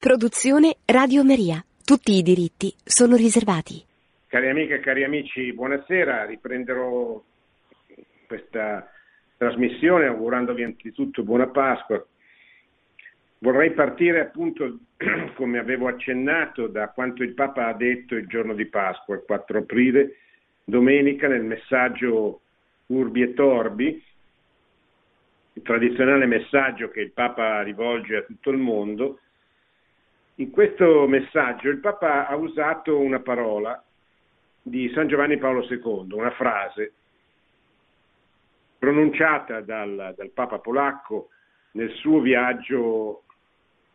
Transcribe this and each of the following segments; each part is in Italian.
Produzione Radio Maria. Tutti i diritti sono riservati. Cari amiche e cari amici, buonasera. Riprenderò questa trasmissione augurandovi anzitutto buona Pasqua. Vorrei partire appunto, come avevo accennato, da quanto il Papa ha detto il giorno di Pasqua, il 4 aprile, domenica, nel messaggio Urbi e Torbi, il tradizionale messaggio che il Papa rivolge a tutto il mondo in questo messaggio il Papa ha usato una parola di San Giovanni Paolo II, una frase pronunciata dal, dal Papa polacco nel suo viaggio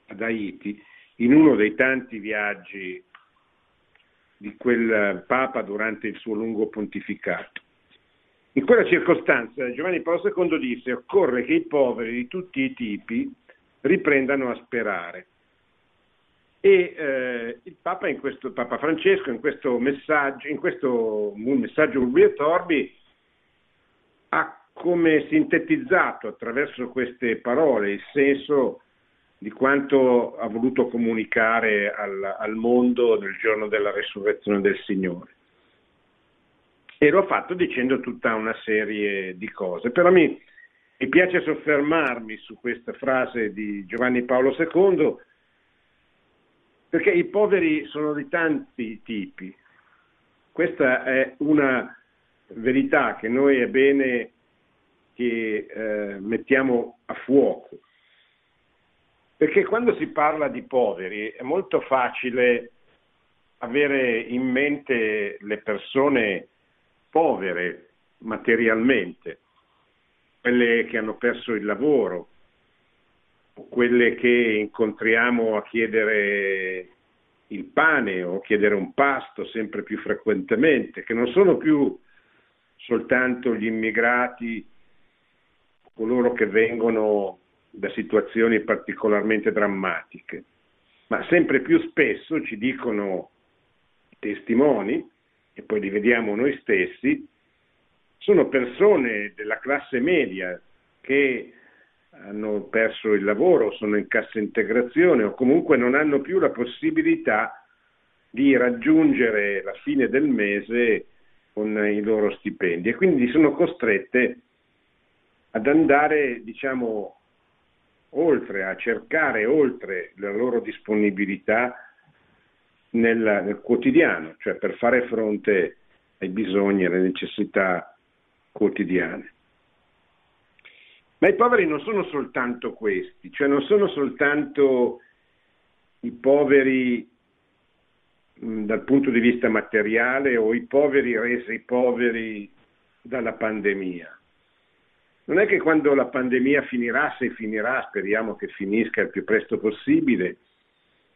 ad Haiti, in uno dei tanti viaggi di quel Papa durante il suo lungo pontificato. In quella circostanza Giovanni Paolo II disse occorre che i poveri di tutti i tipi riprendano a sperare e eh, il Papa, in questo, Papa Francesco in questo messaggio, in questo messaggio Urbi e Torbi, ha come sintetizzato attraverso queste parole il senso di quanto ha voluto comunicare al, al mondo nel giorno della resurrezione del Signore. E lo ha fatto dicendo tutta una serie di cose. Però mi, mi piace soffermarmi su questa frase di Giovanni Paolo II perché i poveri sono di tanti tipi. Questa è una verità che noi è bene che eh, mettiamo a fuoco. Perché quando si parla di poveri è molto facile avere in mente le persone povere materialmente, quelle che hanno perso il lavoro, quelle che incontriamo a chiedere il pane o chiedere un pasto sempre più frequentemente, che non sono più soltanto gli immigrati, coloro che vengono da situazioni particolarmente drammatiche, ma sempre più spesso ci dicono i testimoni, e poi li vediamo noi stessi, sono persone della classe media che hanno perso il lavoro, sono in cassa integrazione o comunque non hanno più la possibilità di raggiungere la fine del mese con i loro stipendi e quindi sono costrette ad andare, diciamo, oltre, a cercare oltre la loro disponibilità nel, nel quotidiano, cioè per fare fronte ai bisogni e alle necessità quotidiane. Ma i poveri non sono soltanto questi, cioè non sono soltanto i poveri mh, dal punto di vista materiale o i poveri resi poveri dalla pandemia. Non è che quando la pandemia finirà, se finirà, speriamo che finisca il più presto possibile,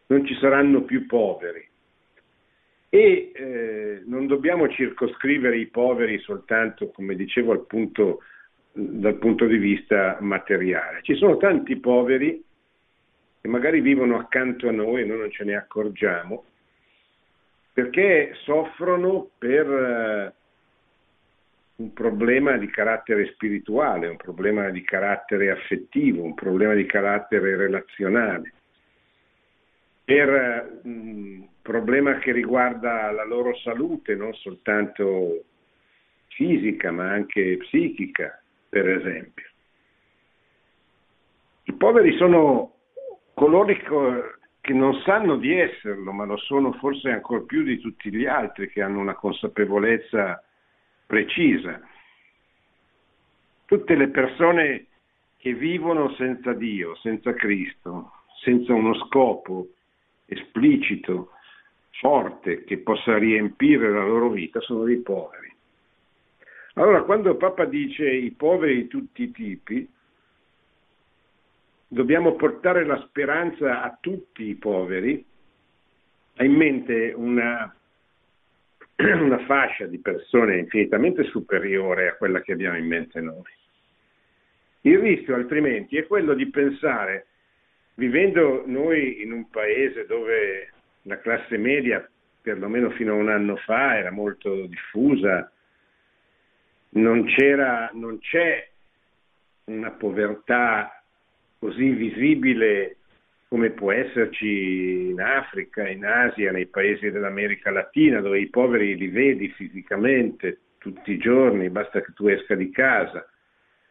non ci saranno più poveri. E eh, non dobbiamo circoscrivere i poveri soltanto, come dicevo, al punto dal punto di vista materiale. Ci sono tanti poveri che magari vivono accanto a noi e noi non ce ne accorgiamo perché soffrono per eh, un problema di carattere spirituale, un problema di carattere affettivo, un problema di carattere relazionale, per eh, un problema che riguarda la loro salute, non soltanto fisica ma anche psichica, per esempio. I poveri sono coloro che non sanno di esserlo, ma lo sono forse ancora più di tutti gli altri che hanno una consapevolezza precisa. Tutte le persone che vivono senza Dio, senza Cristo, senza uno scopo esplicito, forte, che possa riempire la loro vita, sono dei poveri. Allora, quando Papa dice i poveri di tutti i tipi, dobbiamo portare la speranza a tutti i poveri, ha in mente una, una fascia di persone infinitamente superiore a quella che abbiamo in mente noi. Il rischio altrimenti è quello di pensare, vivendo noi in un paese dove la classe media, perlomeno fino a un anno fa, era molto diffusa, non, non c'è una povertà così visibile come può esserci in Africa, in Asia, nei paesi dell'America Latina, dove i poveri li vedi fisicamente tutti i giorni, basta che tu esca di casa,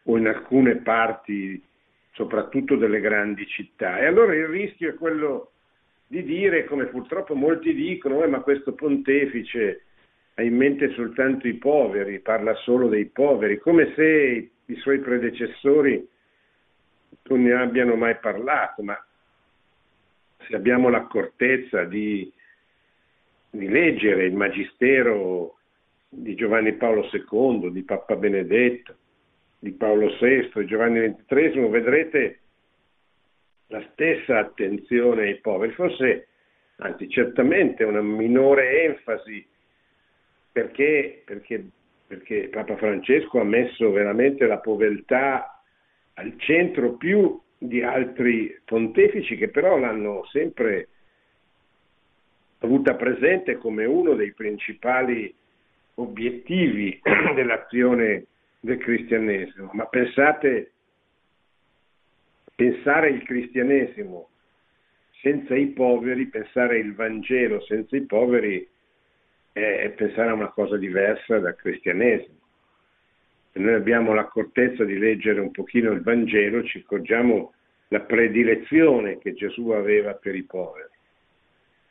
o in alcune parti, soprattutto delle grandi città. E allora il rischio è quello di dire, come purtroppo molti dicono, eh, ma questo pontefice ha in mente soltanto i poveri, parla solo dei poveri, come se i suoi predecessori non ne abbiano mai parlato, ma se abbiamo l'accortezza di, di leggere il Magistero di Giovanni Paolo II, di Papa Benedetto, di Paolo VI, di Giovanni XXIII, vedrete la stessa attenzione ai poveri, forse, anzi certamente una minore enfasi, perché, perché, perché Papa Francesco ha messo veramente la povertà al centro più di altri pontefici che però l'hanno sempre avuta presente come uno dei principali obiettivi dell'azione del cristianesimo. Ma pensate, pensare il cristianesimo senza i poveri, pensare il Vangelo senza i poveri è pensare a una cosa diversa dal cristianesimo noi abbiamo l'accortezza di leggere un pochino il Vangelo, ci accorgiamo la predilezione che Gesù aveva per i poveri.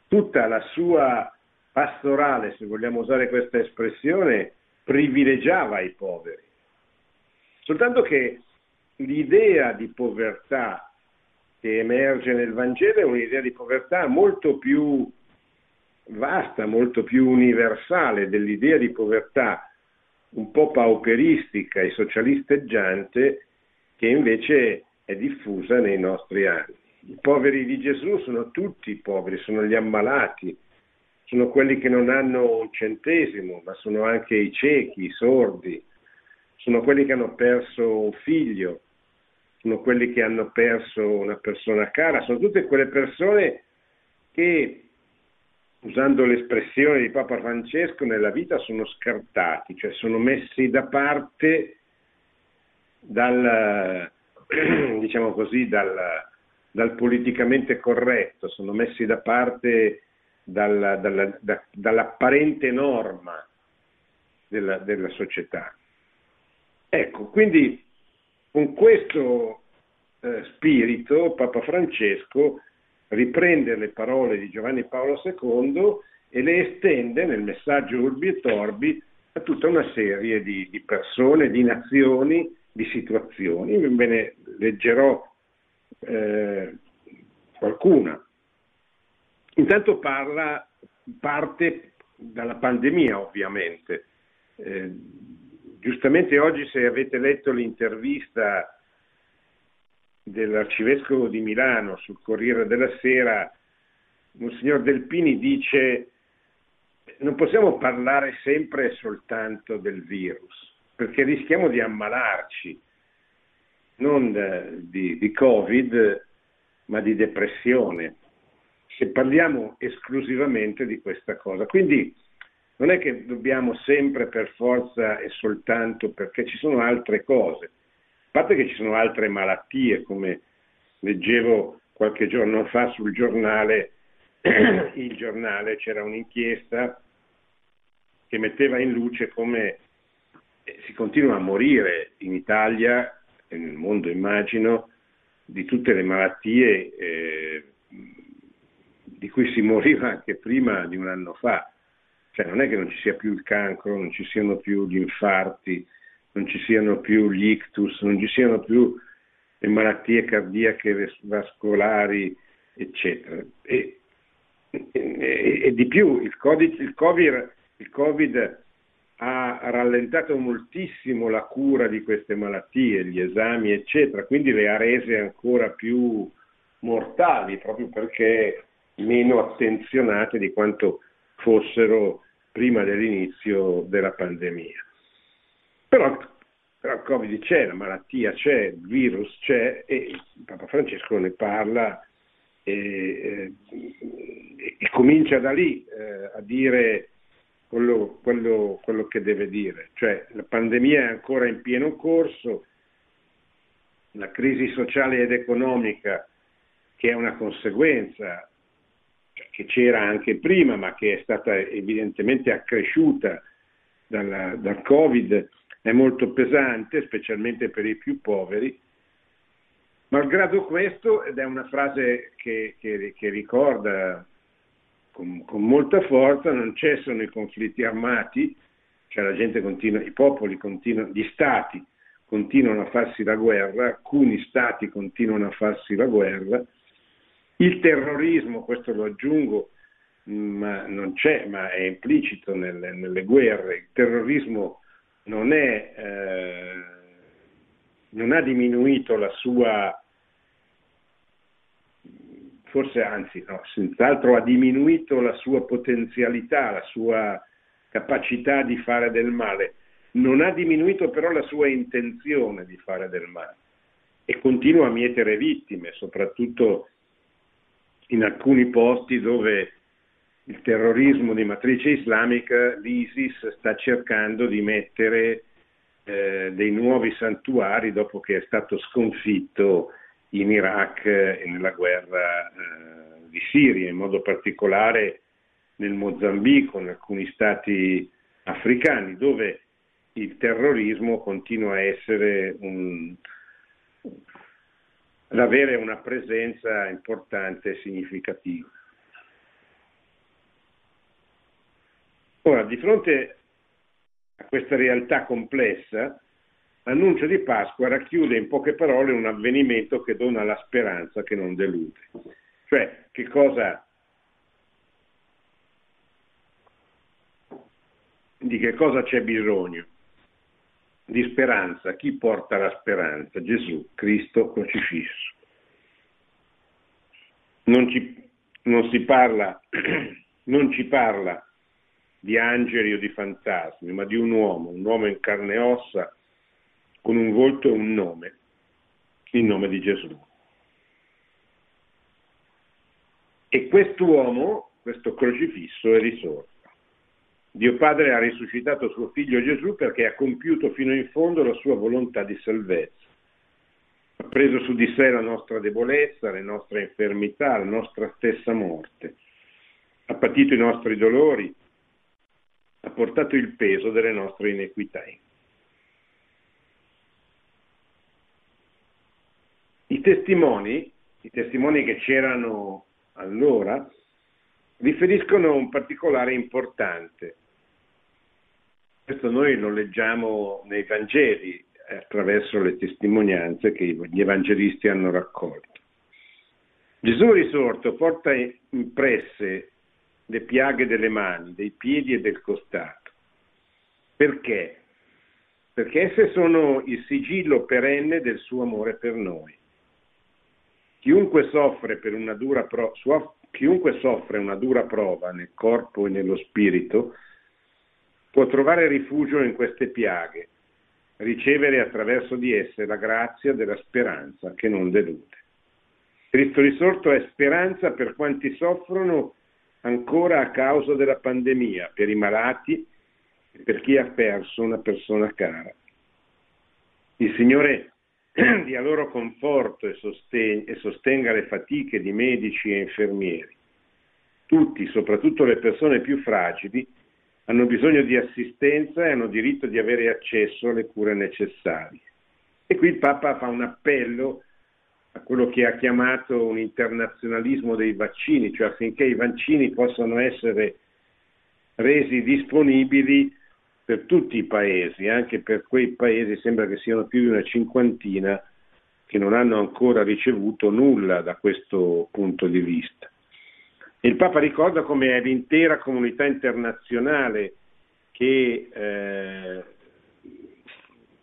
Tutta la sua pastorale, se vogliamo usare questa espressione, privilegiava i poveri. Soltanto che l'idea di povertà che emerge nel Vangelo è un'idea di povertà molto più vasta, molto più universale dell'idea di povertà un po' pauperistica e socialisteggiante che invece è diffusa nei nostri anni. I poveri di Gesù sono tutti poveri, sono gli ammalati, sono quelli che non hanno un centesimo, ma sono anche i ciechi, i sordi, sono quelli che hanno perso un figlio, sono quelli che hanno perso una persona cara, sono tutte quelle persone che usando l'espressione di Papa Francesco, nella vita sono scartati, cioè sono messi da parte dal, diciamo così, dal, dal politicamente corretto, sono messi da parte dalla, dalla, da, dall'apparente norma della, della società. Ecco, quindi con questo eh, spirito Papa Francesco riprende le parole di Giovanni Paolo II e le estende nel messaggio Urbi e Torbi a tutta una serie di, di persone, di nazioni, di situazioni. Ve ne leggerò eh, qualcuna. Intanto parla, parte dalla pandemia ovviamente. Eh, giustamente oggi se avete letto l'intervista dell'arcivescovo di Milano sul Corriere della Sera, Monsignor Delpini dice non possiamo parlare sempre e soltanto del virus, perché rischiamo di ammalarci, non di, di Covid, ma di depressione, se parliamo esclusivamente di questa cosa. Quindi non è che dobbiamo sempre per forza e soltanto perché ci sono altre cose parte che ci sono altre malattie, come leggevo qualche giorno fa sul giornale, il giornale c'era un'inchiesta che metteva in luce come eh, si continua a morire in Italia e nel mondo immagino di tutte le malattie eh, di cui si moriva anche prima di un anno fa. Cioè non è che non ci sia più il cancro, non ci siano più gli infarti, non ci siano più gli ictus, non ci siano più le malattie cardiache vascolari, eccetera. E, e, e di più, il COVID, il, COVID, il COVID ha rallentato moltissimo la cura di queste malattie, gli esami, eccetera, quindi le ha rese ancora più mortali, proprio perché meno attenzionate di quanto fossero prima dell'inizio della pandemia. Però, però il Covid c'è, la malattia c'è, il virus c'è e Papa Francesco ne parla e, e, e comincia da lì eh, a dire quello, quello, quello che deve dire. Cioè la pandemia è ancora in pieno corso, la crisi sociale ed economica che è una conseguenza che c'era anche prima, ma che è stata evidentemente accresciuta dalla, dal Covid, è molto pesante, specialmente per i più poveri. Malgrado questo, ed è una frase che, che, che ricorda con, con, molta forza, non cessano i conflitti armati, cioè la gente continua, i popoli continuano, gli stati continuano a farsi la guerra, alcuni stati continuano a farsi la guerra, il terrorismo, questo lo aggiungo, ma non c'è, ma è implicito nelle, nelle guerre, il terrorismo non, è, eh, non ha diminuito la sua, forse anzi, no, senz'altro ha diminuito la sua potenzialità, la sua capacità di fare del male, non ha diminuito però la sua intenzione di fare del male e continua a mietere vittime, soprattutto in alcuni posti dove il terrorismo di matrice islamica, l'ISIS sta cercando di mettere eh, dei nuovi santuari dopo che è stato sconfitto in Iraq e nella guerra eh, di Siria, in modo particolare nel Mozambico, in alcuni stati africani, dove il terrorismo continua a essere un, ad avere una presenza importante e significativa. Ora, di fronte a questa realtà complessa, l'annuncio di Pasqua racchiude in poche parole un avvenimento che dona la speranza che non delude. Cioè, che cosa, di che cosa c'è bisogno? Di speranza. Chi porta la speranza? Gesù, Cristo crocifisso. Non, ci, non si parla, non ci parla di angeli o di fantasmi, ma di un uomo, un uomo in carne e ossa, con un volto e un nome, il nome di Gesù. E quest'uomo, questo crocifisso, è risorto. Dio Padre ha risuscitato suo figlio Gesù perché ha compiuto fino in fondo la sua volontà di salvezza. Ha preso su di sé la nostra debolezza, le nostre infermità, la nostra stessa morte. Ha patito i nostri dolori, ha portato il peso delle nostre inequità. I testimoni, i testimoni che c'erano allora, riferiscono un particolare importante. Questo noi lo leggiamo nei Vangeli attraverso le testimonianze che gli evangelisti hanno raccolto. Gesù risorto porta impresse le piaghe delle mani, dei piedi e del costato. Perché? Perché esse sono il sigillo perenne del suo amore per noi. Chiunque soffre, una dura, pro- chiunque soffre una dura prova nel corpo e nello spirito può trovare rifugio in queste piaghe, ricevere attraverso di esse la grazia della speranza che non delude. Cristo risorto è speranza per quanti soffrono ancora a causa della pandemia, per i malati e per chi ha perso una persona cara. Il Signore dia loro conforto e, sosten- sostenga le fatiche di medici e infermieri. Tutti, soprattutto le persone più fragili, hanno bisogno di assistenza e hanno diritto di avere accesso alle cure necessarie. E qui il Papa fa un appello a quello che ha chiamato un internazionalismo dei vaccini, cioè affinché i vaccini possano essere resi disponibili per tutti i paesi, anche per quei paesi, sembra che siano più di una cinquantina, che non hanno ancora ricevuto nulla da questo punto di vista. Il Papa ricorda come è l'intera comunità internazionale che, eh,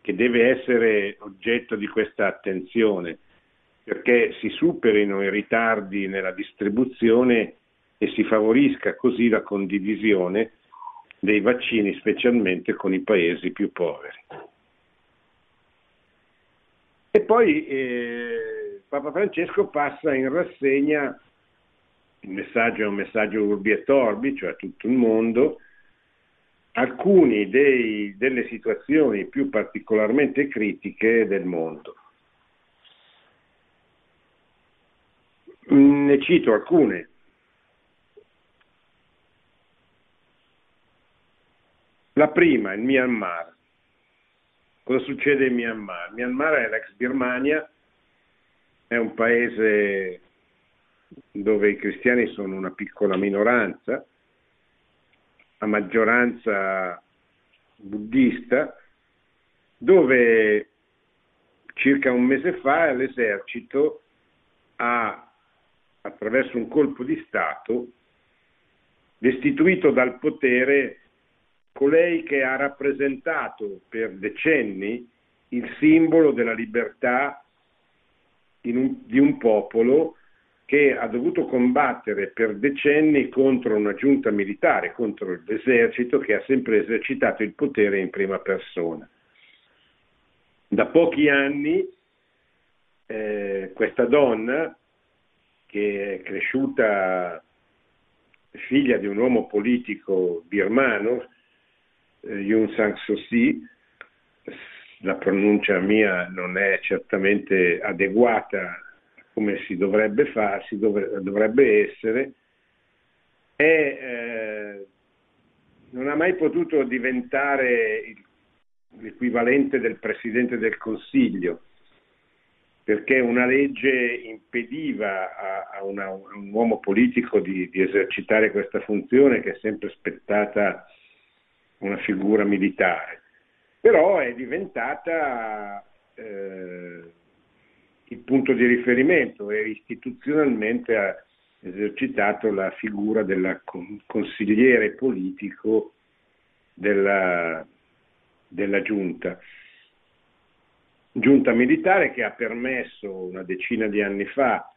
che deve essere oggetto di questa attenzione perché si superino i ritardi nella distribuzione e si favorisca così la condivisione dei vaccini, specialmente con i paesi più poveri. E poi eh, Papa Francesco passa in rassegna, il messaggio è un messaggio urbi e torbi, cioè a tutto il mondo, alcune delle situazioni più particolarmente critiche del mondo. Ne cito alcune. La prima, il Myanmar. Cosa succede in Myanmar? Myanmar è l'ex Birmania, è un paese dove i cristiani sono una piccola minoranza, a maggioranza buddista, dove circa un mese fa l'esercito ha, attraverso un colpo di Stato, destituito dal potere colei che ha rappresentato per decenni il simbolo della libertà un, di un popolo che ha dovuto combattere per decenni contro una giunta militare, contro l'esercito che ha sempre esercitato il potere in prima persona. Da pochi anni eh, questa donna, che è cresciuta figlia di un uomo politico birmano, eh, Yun Sang Kyi, la pronuncia mia non è certamente adeguata come si dovrebbe farsi, dov- dovrebbe essere, è, eh, non ha mai potuto diventare il, l'equivalente del Presidente del Consiglio, perché una legge impediva a, a, una, a un uomo politico di, di, esercitare questa funzione che è sempre spettata una figura militare, però è diventata eh, il punto di riferimento e istituzionalmente ha esercitato la figura del consigliere politico della, della giunta. Giunta militare che ha permesso una decina di anni fa,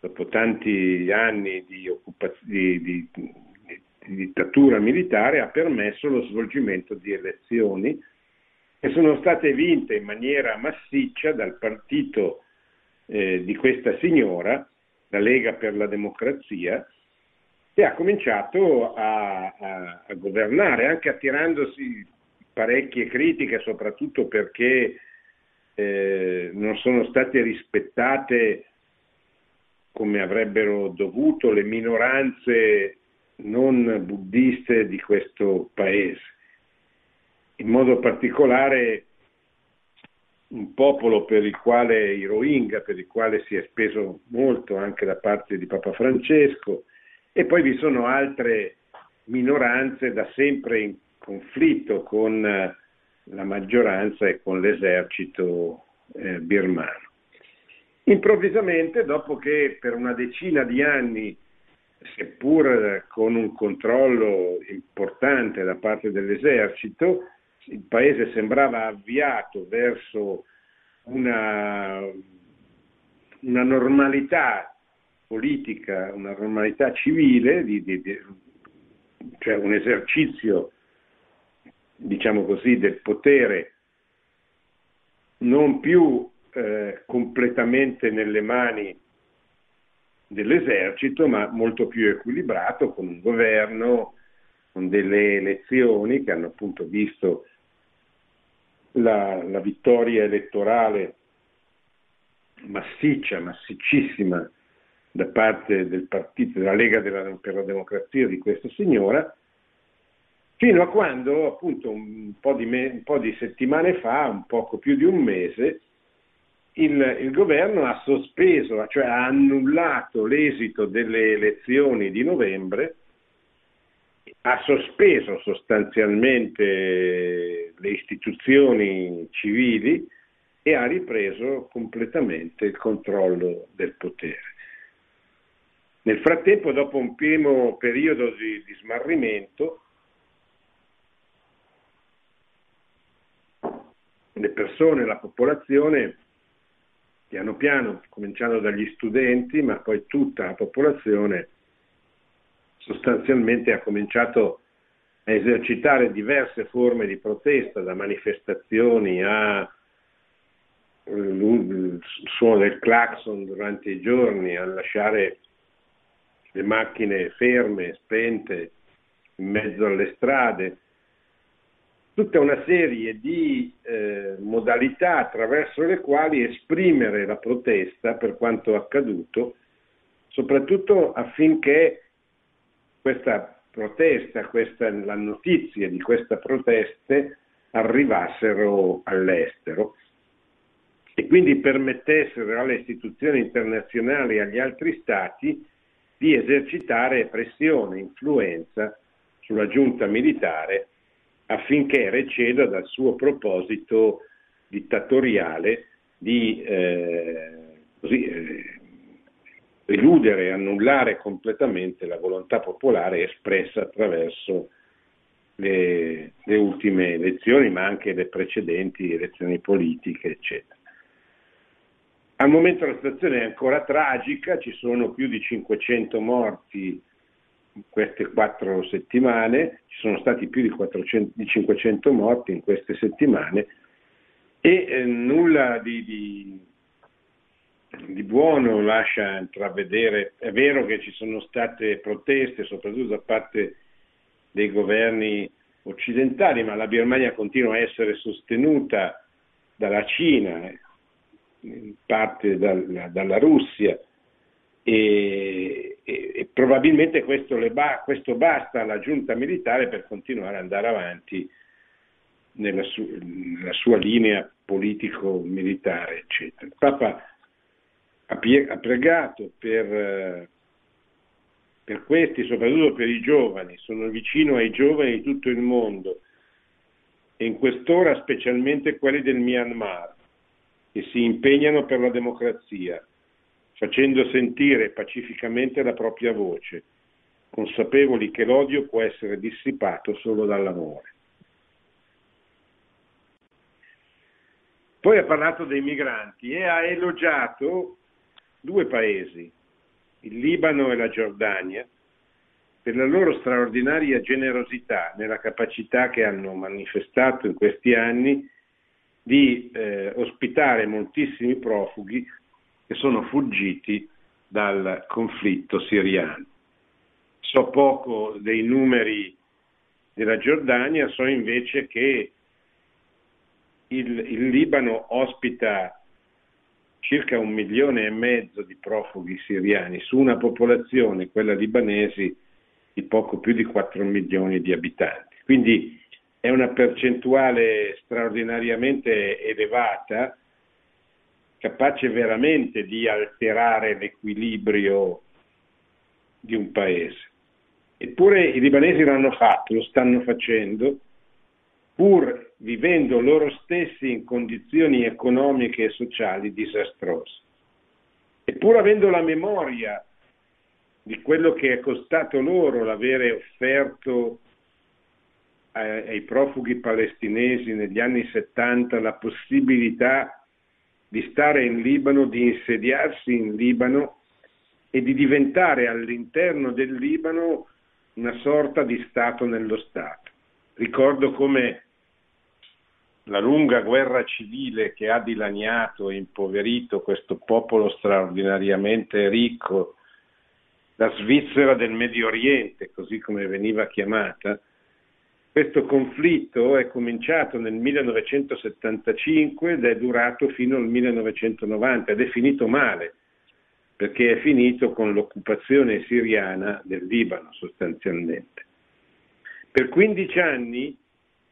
dopo tanti anni di, occupaz- di, di, di dittatura militare, ha permesso lo svolgimento di elezioni che sono state vinte in maniera massiccia dal partito eh, di questa signora, la Lega per la Democrazia, che ha cominciato a, a, a governare, anche attirandosi parecchie critiche, soprattutto perché eh, non sono state rispettate come avrebbero dovuto le minoranze non buddiste di questo paese. In modo particolare un popolo per il quale i Rohingya, per il quale si è speso molto anche da parte di Papa Francesco, e poi vi sono altre minoranze da sempre in conflitto con eh, la maggioranza e con l'esercito eh, birmano. Improvvisamente, dopo che per una decina di anni, seppur con un controllo importante da parte dell'esercito, il paese sembrava avviato verso una, una normalità politica, una normalità civile, di, di, di, cioè un esercizio, diciamo così, del potere non più eh, completamente nelle mani dell'esercito, ma molto più equilibrato, con un governo, con delle elezioni che hanno appunto visto la, la vittoria elettorale massiccia, massiccissima da parte del partito della Lega della, per la Democrazia di questa signora, fino a quando appunto un po, me, un po' di, settimane fa, un poco più di un mese, il, il, governo ha sospeso, cioè ha annullato l'esito delle elezioni di novembre ha sospeso sostanzialmente le istituzioni civili e ha ripreso completamente il controllo del potere. Nel frattempo, dopo un primo periodo di, di smarrimento, le persone, la popolazione, piano piano, cominciando dagli studenti, ma poi tutta la popolazione, sostanzialmente ha cominciato a esercitare diverse forme di protesta, da manifestazioni a il suono del clacson durante i giorni, a lasciare le macchine ferme, spente, in mezzo alle strade, tutta una serie di eh, modalità attraverso le quali esprimere la protesta per quanto accaduto soprattutto affinché questa protesta, questa, la notizia di queste proteste arrivassero all'estero e quindi permettessero alle istituzioni internazionali e agli altri stati di esercitare pressione, influenza sulla giunta militare affinché receda dal suo proposito dittatoriale di eh, così, eh, eludere annullare completamente la volontà popolare espressa attraverso le, le, ultime elezioni, ma anche le precedenti elezioni politiche, eccetera. Al momento la situazione è ancora tragica, ci sono più di 500 morti queste quattro settimane, ci sono stati più di, 400, di 500 morti in queste settimane e eh, nulla di, di, di, buono lascia intravedere. È vero che ci sono state proteste, soprattutto da parte dei governi occidentali, ma la Birmania continua a essere sostenuta dalla Cina, in parte dal, dalla Russia e, e, e probabilmente questo, ba, questo, basta alla giunta militare per continuare ad andare avanti nella, su, nella sua linea politico-militare, eccetera. Il Papa ha, pie, ha pregato per, per questi, soprattutto per i giovani, sono vicino ai giovani di tutto il mondo e in quest'ora specialmente quelli del Myanmar, che si impegnano per la democrazia, facendo sentire pacificamente la propria voce, consapevoli che l'odio può essere dissipato solo dall'amore. Poi ha parlato dei migranti e ha elogiato due paesi, il Libano e la Giordania, per la loro straordinaria generosità nella capacità che hanno manifestato in questi anni di eh, ospitare moltissimi profughi che sono fuggiti dal conflitto siriano. So poco dei numeri della Giordania, so invece che il, il Libano ospita circa un milione e mezzo di profughi siriani su una popolazione, quella libanese, di poco più di 4 milioni di abitanti. Quindi è una percentuale straordinariamente elevata, capace veramente di alterare l'equilibrio di un paese. Eppure i libanesi l'hanno fatto, lo stanno facendo, pur vivendo loro stessi in condizioni economiche e sociali disastrose. Eppur avendo la memoria di quello che è costato loro l'avere offerto ai profughi palestinesi negli anni 70 la possibilità di stare in Libano, di insediarsi in Libano e di diventare all'interno del Libano una sorta di Stato nello Stato. Ricordo come la lunga guerra civile che ha dilaniato e impoverito questo popolo straordinariamente ricco, la Svizzera del Medio Oriente, così come veniva chiamata, questo conflitto è cominciato nel 1975 ed è durato fino al 1990 ed è finito male, perché è finito con l'occupazione siriana del Libano sostanzialmente. Per 15 anni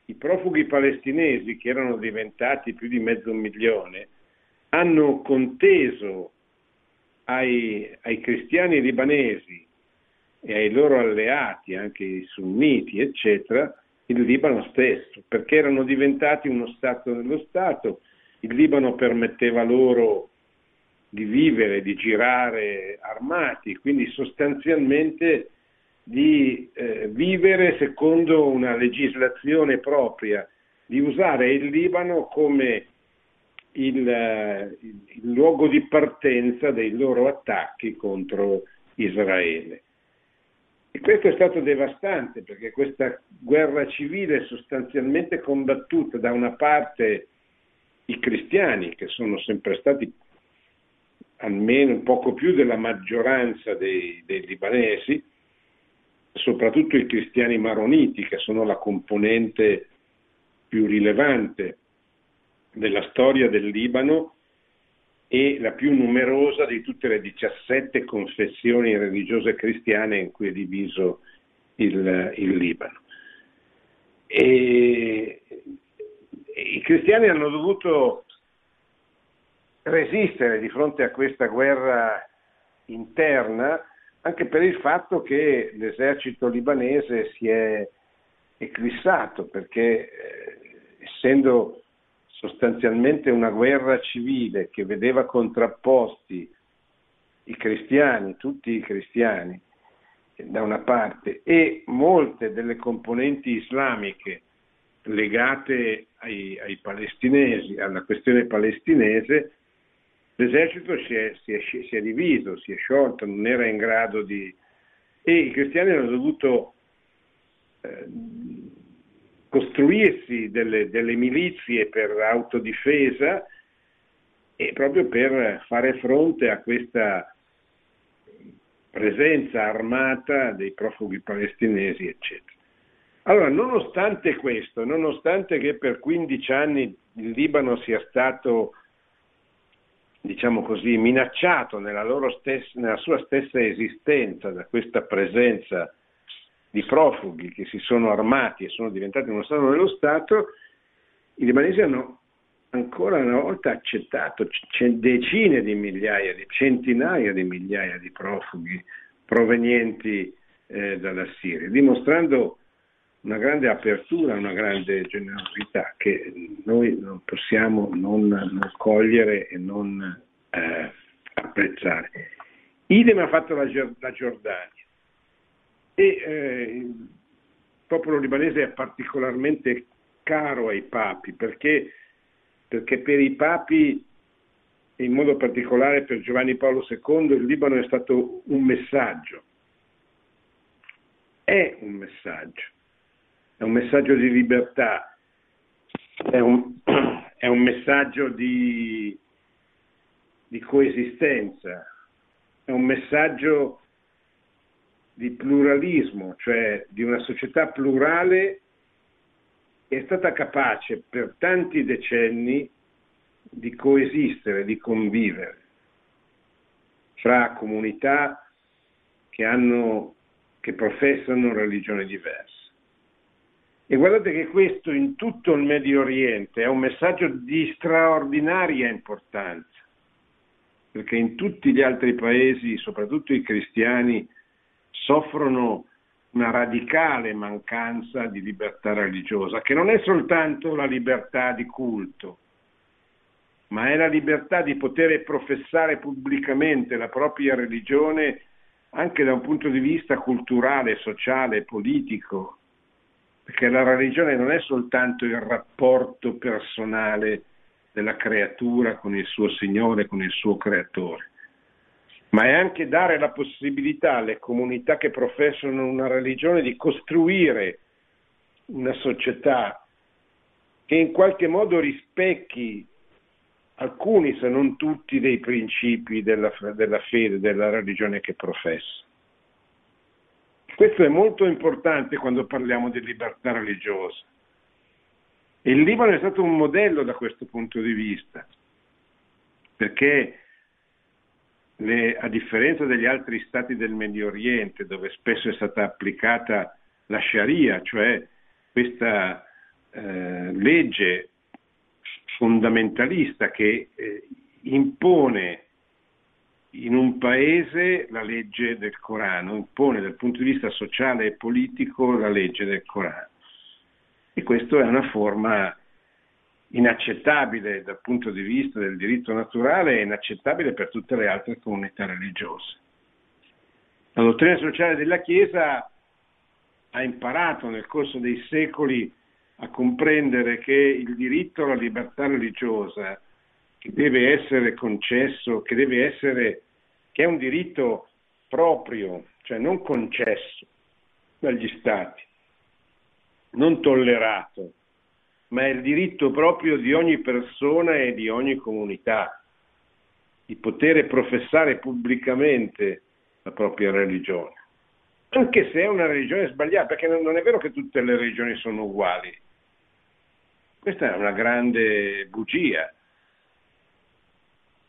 i profughi palestinesi, che erano diventati più di mezzo milione, hanno conteso ai, ai cristiani libanesi e ai loro alleati, anche i sunniti, eccetera, il Libano stesso, perché erano diventati uno Stato nello Stato, il Libano permetteva loro di vivere, di girare armati, quindi sostanzialmente di eh, vivere secondo una legislazione propria, di usare il Libano come il, eh, il luogo di partenza dei loro attacchi contro Israele. E questo è stato devastante perché questa guerra civile è sostanzialmente combattuta da una parte i cristiani, che sono sempre stati almeno poco più della maggioranza dei, dei libanesi, soprattutto i cristiani maroniti, che sono la componente più rilevante della storia del Libano e la più numerosa di tutte le 17 confessioni religiose cristiane in cui è diviso il, il Libano. E, I cristiani hanno dovuto resistere di fronte a questa guerra interna anche per il fatto che l'esercito libanese si è eclissato perché eh, essendo sostanzialmente una guerra civile che vedeva contrapposti i cristiani, tutti i cristiani, da una parte, e molte delle componenti islamiche legate ai, ai palestinesi, alla questione palestinese, l'esercito si è, si, è, si è, diviso, si è sciolto, non era in grado di... e i cristiani hanno dovuto eh, costruirsi delle, delle milizie per autodifesa e proprio per fare fronte a questa presenza armata dei profughi palestinesi, eccetera. Allora, nonostante questo, nonostante che per 15 anni il Libano sia stato, diciamo così, minacciato nella, stessa, nella sua stessa esistenza da questa presenza di profughi che si sono armati e sono diventati uno Stato dello Stato, i libanesi hanno ancora una volta accettato decine di migliaia, di centinaia di migliaia di profughi provenienti eh, dalla Siria, dimostrando una grande apertura, una grande generosità che noi non possiamo non, non cogliere e non eh, apprezzare. Idem ha fatto la, la Giordania e eh, il popolo libanese è particolarmente caro ai papi perché, perché per i papi in modo particolare per Giovanni Paolo II il Libano è stato un messaggio, è un messaggio, è un messaggio di libertà, è un, è un messaggio di, di coesistenza, è un messaggio di pluralismo, cioè di una società plurale che è stata capace per tanti decenni di coesistere, di convivere fra comunità che, hanno, che professano religioni diverse. E guardate che questo in tutto il Medio Oriente è un messaggio di straordinaria importanza, perché in tutti gli altri paesi, soprattutto i cristiani, soffrono una radicale mancanza di libertà religiosa, che non è soltanto la libertà di culto, ma è la libertà di poter professare pubblicamente la propria religione anche da un punto di vista culturale, sociale, politico, perché la religione non è soltanto il rapporto personale della creatura con il suo Signore, con il suo Creatore, ma è anche dare la possibilità alle comunità che professano una religione di costruire una società che in qualche modo rispecchi alcuni, se non tutti, dei principi della, della fede, della religione che professa. Questo è molto importante quando parliamo di libertà religiosa. Il Libano è stato un modello da questo punto di vista, perché le, a differenza degli altri stati del Medio Oriente, dove spesso è stata applicata la Sharia, cioè questa eh, legge fondamentalista che eh, impone in un paese la legge del Corano, impone dal punto di vista sociale e politico la legge del Corano. E questa è una forma inaccettabile dal punto di vista del diritto naturale e inaccettabile per tutte le altre comunità religiose. La dottrina sociale della Chiesa ha imparato nel corso dei secoli a comprendere che il diritto alla libertà religiosa che deve essere concesso, che deve essere, che è un diritto proprio, cioè non concesso dagli stati, non tollerato, ma è il diritto proprio di ogni persona e di ogni comunità di poter professare pubblicamente la propria religione, anche se è una religione sbagliata, perché non è vero che tutte le religioni sono uguali. Questa è una grande bugia.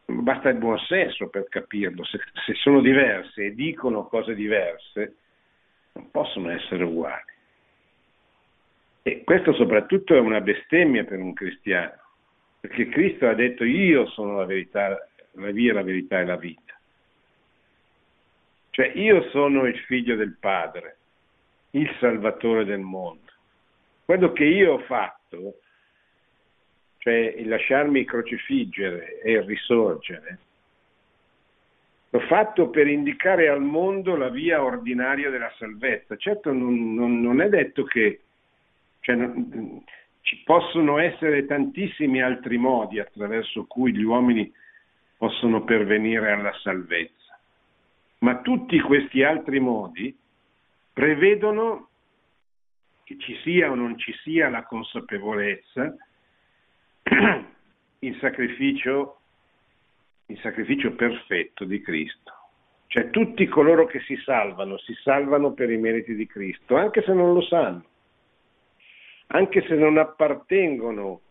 basta il buon senso per capirlo, se, se sono diverse e dicono cose diverse, non possono essere uguali. E questo soprattutto è una bestemmia per un cristiano, perché Cristo ha detto io sono la verità, la via, la verità e la vita. Cioè io sono il figlio del Padre, il Salvatore del mondo. Quello che io ho fatto, cioè il lasciarmi crocifiggere e risorgere, l'ho fatto per indicare al mondo la via ordinaria della salvezza. Certo non, non, non è detto che cioè, non, ci possono essere tantissimi altri modi attraverso cui gli uomini possono pervenire alla salvezza, ma tutti questi altri modi prevedono che ci sia o non ci sia la consapevolezza, il sacrificio, il sacrificio perfetto di Cristo. Cioè tutti coloro che si salvano, si salvano per i meriti di Cristo, anche se non lo sanno, anche se non appartengono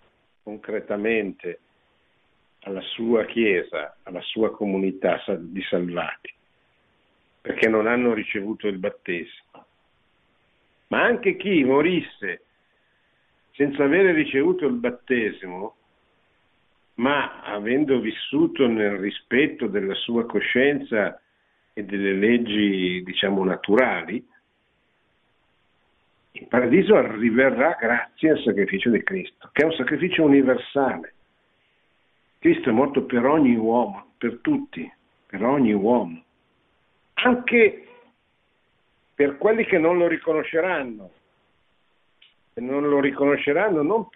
concretamente alla sua Chiesa, alla sua comunità di salvati, perché non hanno ricevuto il battesimo. Ma anche chi morisse senza avere ricevuto il battesimo, ma avendo vissuto nel rispetto della sua coscienza e delle leggi, diciamo, naturali, il paradiso arriverà grazie al sacrificio di Cristo, che è un sacrificio universale. Cristo è morto per ogni uomo, per tutti, per ogni uomo, anche per quelli che non lo riconosceranno, e non lo riconosceranno, non,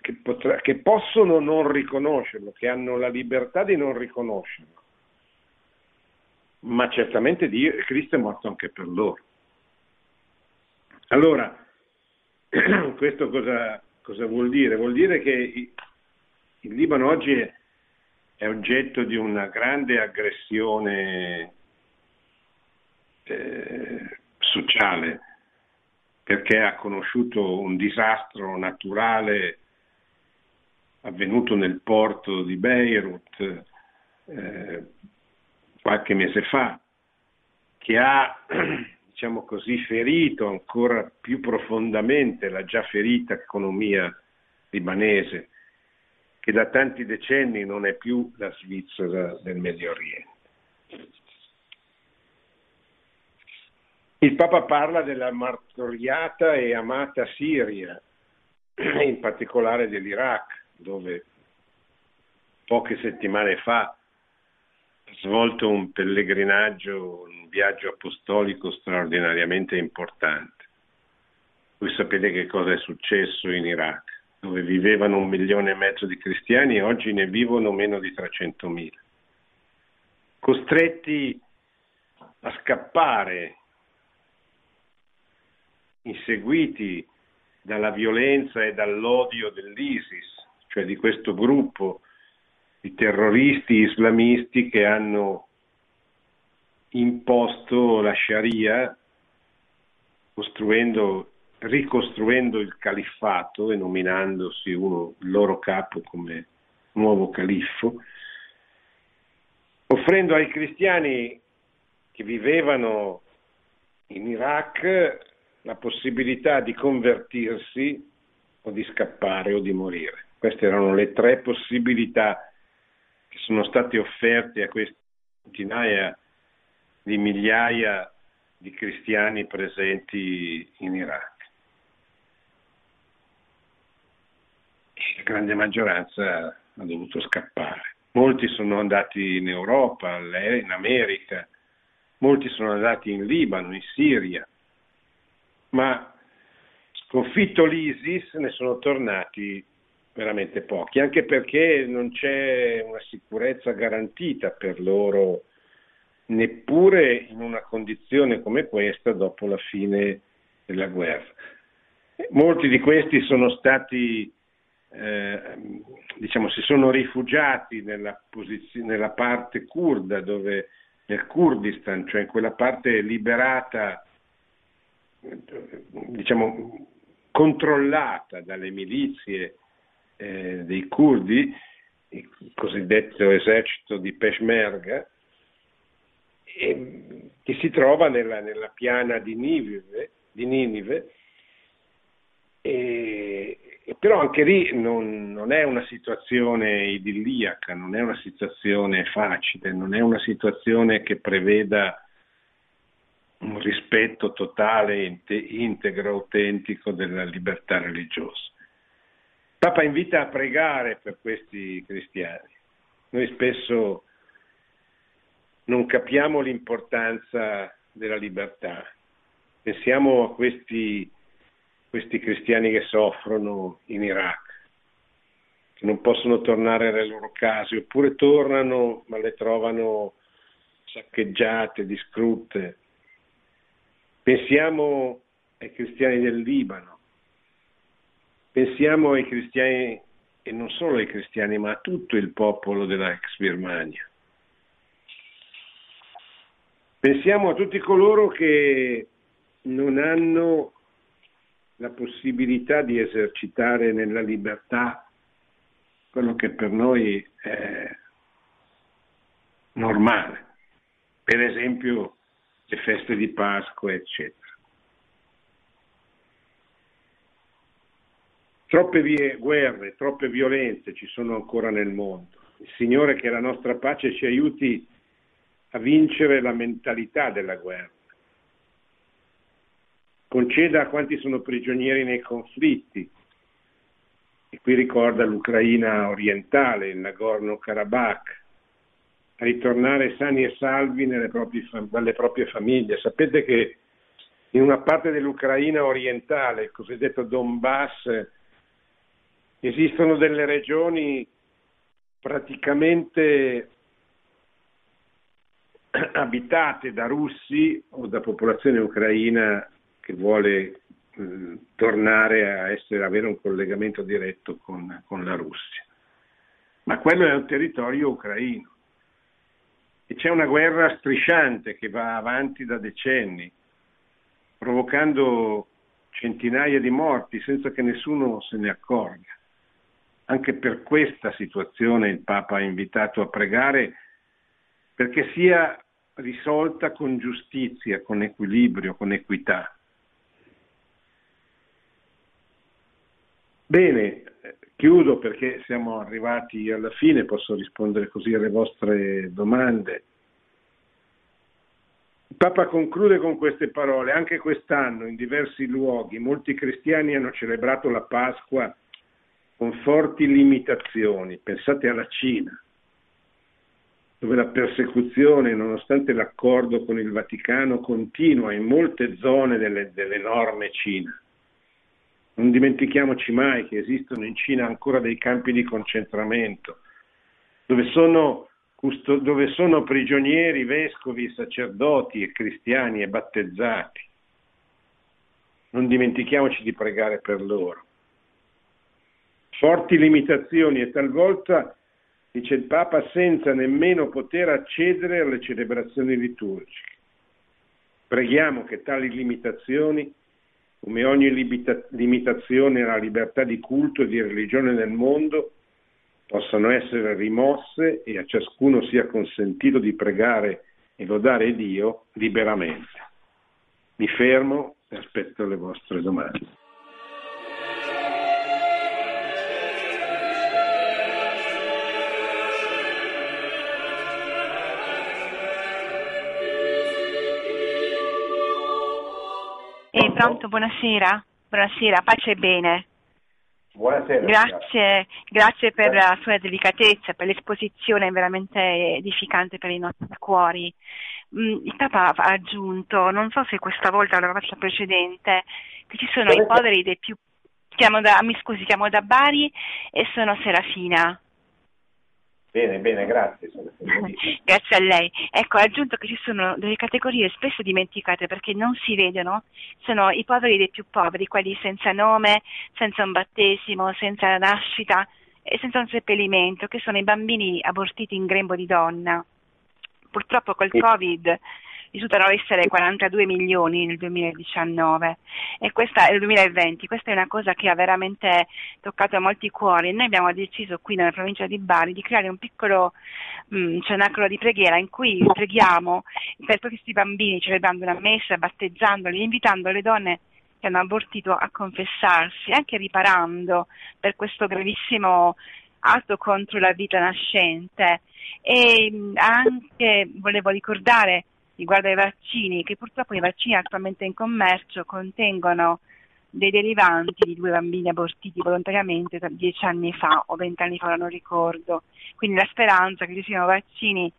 che, potrà, che possono non riconoscerlo, che hanno la libertà di non riconoscerlo, ma certamente Dio, Cristo è morto anche per loro. Allora, questo cosa, cosa vuol dire? Vuol dire che il Libano oggi è, è oggetto di una grande aggressione eh, sociale perché ha conosciuto un disastro naturale avvenuto nel porto di Beirut eh, qualche mese fa, che ha, diciamo così, ferito ancora più profondamente la già ferita economia libanese, che da tanti decenni non è più la Svizzera del Medio Oriente. Il Papa parla della martoriata e amata Siria, in particolare dell'Iraq, dove poche settimane fa svolto un pellegrinaggio, un viaggio apostolico straordinariamente importante. Voi sapete che cosa è successo in Iraq, dove vivevano un milione e mezzo di cristiani e oggi ne vivono meno di 300.000. Costretti a scappare inseguiti dalla violenza e dall'odio dell'ISIS, cioè di questo gruppo di terroristi islamisti che hanno imposto la Sharia ricostruendo il califfato e nominandosi uno, il loro capo come nuovo califfo, offrendo ai cristiani che vivevano in Iraq la possibilità di convertirsi o di scappare o di morire. Queste erano le tre possibilità che sono state offerte a queste centinaia di migliaia di cristiani presenti in Iraq. E la grande maggioranza ha dovuto scappare. Molti sono andati in Europa, in America, molti sono andati in Libano, in Siria, ma sconfitto l'ISIS ne sono tornati veramente pochi, anche perché non c'è una sicurezza garantita per loro neppure in una condizione come questa dopo la fine della guerra. Molti di questi sono stati, eh, diciamo, si sono rifugiati nella, posizio- nella parte kurda, dove, nel Kurdistan, cioè in quella parte liberata diciamo, controllata dalle milizie eh, dei curdi il cosiddetto esercito di Peshmerga, che si trova nella, nella piana di Ninive, di Ninive e, e però anche lì non, non, è una situazione idilliaca, non è una situazione facile, non è una situazione che preveda un rispetto totale, integro, autentico della libertà religiosa. Papa invita a pregare per questi cristiani. Noi spesso non capiamo l'importanza della libertà. Pensiamo a questi, questi cristiani che soffrono in Iraq, che non possono tornare alle loro case, oppure tornano ma le trovano saccheggiate, distrutte. Pensiamo ai cristiani del Libano, pensiamo ai cristiani, e non solo ai cristiani, ma a tutto il popolo della ex Birmania. Pensiamo a tutti coloro che non hanno la possibilità di esercitare nella libertà quello che per noi è normale, per esempio le feste di Pasqua, eccetera. Troppe vie, guerre, troppe violenze ci sono ancora nel mondo. Il Signore che la nostra pace ci aiuti a vincere la mentalità della guerra. Conceda a quanti sono prigionieri nei conflitti, e qui ricorda l'Ucraina orientale, il Nagorno-Karabakh, a ritornare sani e salvi proprie, dalle proprie famiglie. Sapete che in una parte dell'Ucraina orientale, il cosiddetto Donbass, esistono delle regioni praticamente abitate da russi o da popolazione ucraina che vuole eh, tornare a essere, avere un collegamento diretto con, con la Russia. Ma quello è un territorio ucraino e c'è una guerra strisciante che va avanti da decenni, provocando centinaia di morti senza che nessuno se ne accorga. Anche per questa situazione il Papa ha invitato a pregare perché sia risolta con giustizia, con equilibrio, con equità. Bene, chiudo perché siamo arrivati alla fine, posso rispondere così alle vostre domande. Il Papa conclude con queste parole. Anche quest'anno in diversi luoghi molti cristiani hanno celebrato la Pasqua con forti limitazioni. Pensate alla Cina, dove la persecuzione, nonostante l'accordo con il Vaticano, continua in molte zone delle, dell'enorme Cina. Non dimentichiamoci mai che esistono in Cina ancora dei campi di concentramento, dove sono, dove sono prigionieri, vescovi, sacerdoti e cristiani e battezzati. Non dimentichiamoci di pregare per loro. Forti limitazioni e talvolta dice il Papa, senza nemmeno poter accedere alle celebrazioni liturgiche. Preghiamo che tali limitazioni, come ogni limitazione alla libertà di culto e di religione nel mondo, possano essere rimosse e a ciascuno sia consentito di pregare e lodare Dio liberamente. Mi fermo e aspetto le vostre domande. Pronto, buonasera. Buonasera, pace e bene. Buonasera. Grazie, grazie per la sua delicatezza, per l'esposizione veramente edificante per i nostri cuori. Mm, il Papa ha aggiunto, non so se questa volta o la volta precedente, che ci sono i poveri dei più... Chiamo da, mi scusi, chiamo da Bari e sono Serafina. Bene, bene, grazie. grazie a lei. Ecco, ha aggiunto che ci sono delle categorie spesso dimenticate perché non si vedono, sono i poveri dei più poveri, quelli senza nome, senza un battesimo, senza nascita e senza un seppellimento, che sono i bambini abortiti in grembo di donna. Purtroppo col Covid risultano essere 42 milioni nel 2019 e questa, nel 2020. Questa è una cosa che ha veramente toccato molti cuori. Noi abbiamo deciso qui nella provincia di Bari di creare un piccolo mm, cenacolo di preghiera in cui preghiamo per questi bambini, celebrando una messa, battezzandoli, invitando le donne che hanno abortito a confessarsi, anche riparando per questo gravissimo atto contro la vita nascente. E mm, anche volevo ricordare riguardo ai vaccini, che purtroppo i vaccini attualmente in commercio contengono dei derivanti di due bambini abortiti volontariamente dieci anni fa o vent'anni fa, non ricordo. Quindi la speranza che ci siano vaccini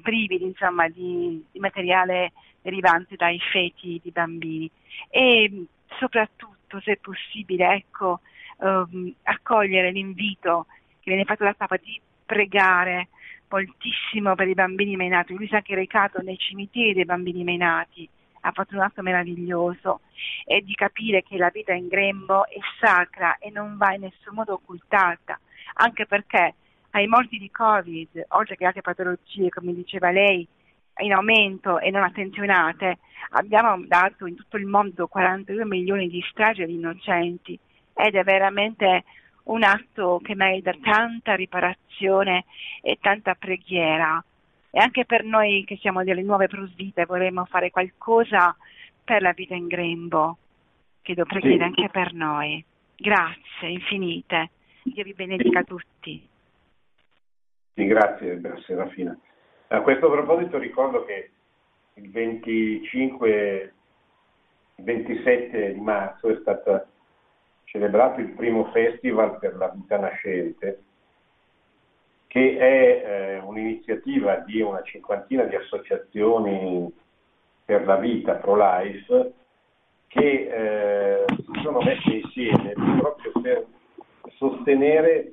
privi insomma, di, di, materiale derivante dai feti di bambini. E soprattutto, se possibile, ecco, um, accogliere l'invito che viene fatto dal Papa di pregare moltissimo per i bambini menati. Lui si è anche recato nei cimiteri dei bambini menati, ha fatto un atto meraviglioso e di capire che la vita in grembo è sacra e non va in nessun modo occultata, anche perché ai morti di Covid, oltre che altre patologie, come diceva lei, in aumento e non attenzionate, abbiamo dato in tutto il mondo 42 milioni di stragi agli innocenti ed è veramente un atto che merita tanta riparazione e tanta preghiera. E anche per noi che siamo delle nuove prosvite vorremmo fare qualcosa per la vita in grembo. Chiedo preghiere sì. anche per noi. Grazie infinite. Dio vi benedica tutti. Sì, grazie Serafina. A questo proposito ricordo che il 25 27 di marzo è stata celebrato il primo festival per la vita nascente, che è eh, un'iniziativa di una cinquantina di associazioni per la vita pro-life che eh, si sono messe insieme proprio per sostenere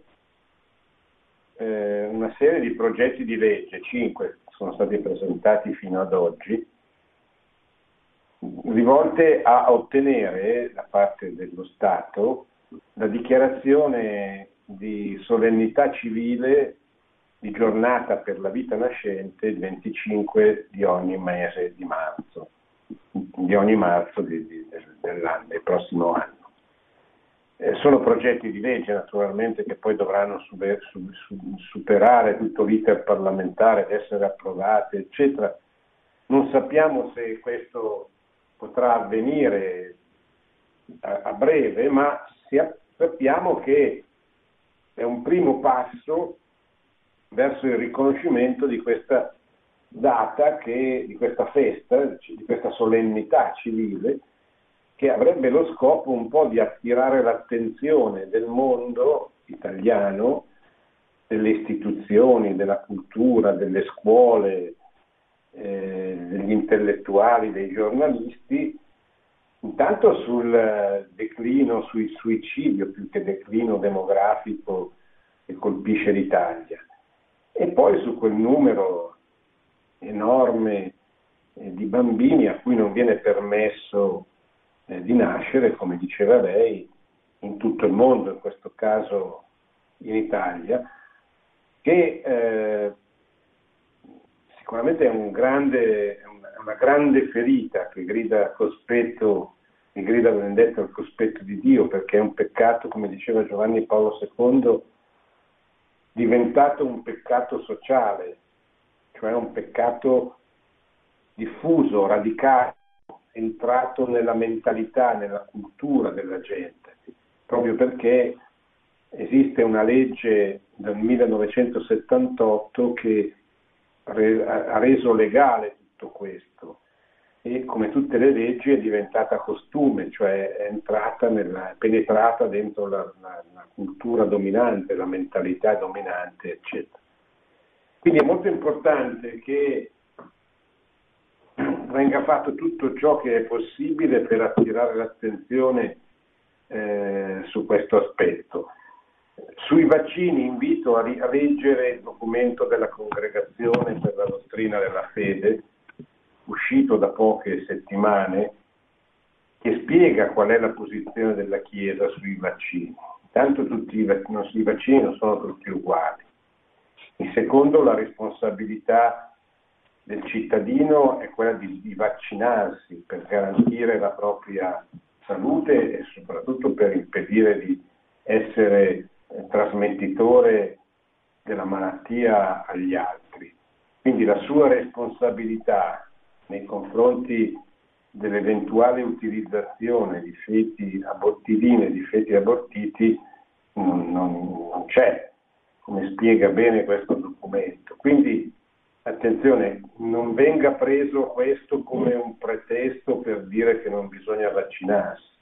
eh, una serie di progetti di legge, cinque sono stati presentati fino ad oggi, rivolte a ottenere da parte dello Stato la dichiarazione di solennità civile di giornata per la vita nascente il 25 di ogni mese di marzo, di ogni marzo di, di, dell'anno, del prossimo anno. Eh, sono progetti di legge naturalmente che poi dovranno super, superare tutto l'iter parlamentare essere approvati, eccetera. Non sappiamo se questo potrà avvenire a, breve, ma sappiamo che è un primo passo verso il riconoscimento di questa data, che, di questa festa, di questa solennità civile, che avrebbe lo scopo un po' di attirare l'attenzione del mondo italiano, delle istituzioni, della cultura, delle scuole, eh, degli intellettuali, dei giornalisti, intanto sul declino, sul suicidio più che declino demografico che colpisce l'Italia. E poi su quel numero enorme eh, di bambini a cui non viene permesso eh, di nascere, come diceva lei, in tutto il mondo, in questo caso in Italia, che eh, sicuramente è, un grande, è una grande ferita che grida cospetto, che grida vendetta al cospetto di Dio, perché è un peccato, come diceva Giovanni Paolo II, diventato un peccato sociale, cioè un peccato diffuso, radicale, entrato nella mentalità, nella cultura della gente, proprio perché esiste una legge del 1978 che ha reso legale tutto questo e come tutte le leggi è diventata costume, cioè è entrata nella, penetrata dentro la, la, la cultura dominante, la mentalità dominante, eccetera. Quindi è molto importante che venga fatto tutto ciò che è possibile per attirare l'attenzione eh, su questo aspetto. Sui vaccini invito a, leggere il documento della Congregazione per la dottrina della fede, uscito da poche settimane, che spiega qual è la posizione della Chiesa sui vaccini. Intanto tutti i, vac- i vaccini non sono tutti uguali. In secondo la responsabilità del cittadino è quella di, di vaccinarsi per garantire la propria salute e soprattutto per impedire di essere trasmettitore della malattia agli altri. Quindi la sua responsabilità nei confronti dell'eventuale utilizzazione di feti abortidine, di feti abortiti, non, non, non c'è, come spiega bene questo documento. Quindi attenzione, non venga preso questo come un pretesto per dire che non bisogna vaccinarsi,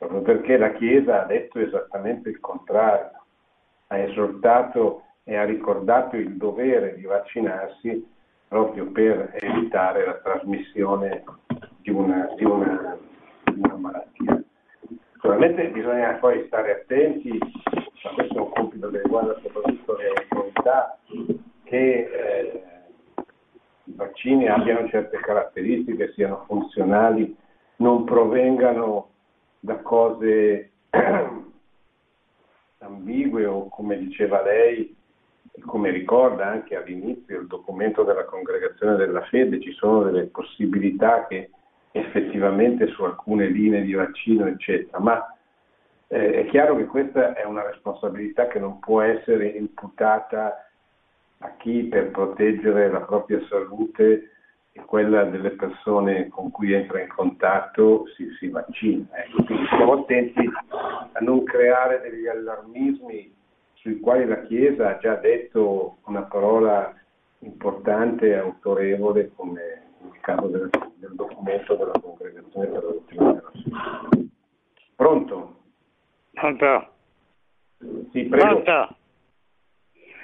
proprio perché la Chiesa ha detto esattamente il contrario, ha esortato e ha ricordato il dovere di vaccinarsi proprio per evitare la trasmissione di una, di una, di una malattia. Naturalmente bisogna poi stare attenti, ma questo è un compito che riguarda soprattutto le autorità, che eh, i vaccini abbiano certe caratteristiche, siano funzionali, non provengano da cose ambigue o come diceva lei, come ricorda anche all'inizio il documento della congregazione della fede, ci sono delle possibilità che effettivamente su alcune linee di vaccino, eccetera, ma eh, è chiaro che questa è una responsabilità che non può essere imputata a chi per proteggere la propria salute quella delle persone con cui entra in contatto si, si vaccina. Ecco, quindi stiamo attenti a non creare degli allarmismi sui quali la Chiesa ha già detto una parola importante e autorevole come nel caso del, del documento della congregazione per la dottrina della Chiesa. Pronto? Pronto? Sì, prego. Pronto?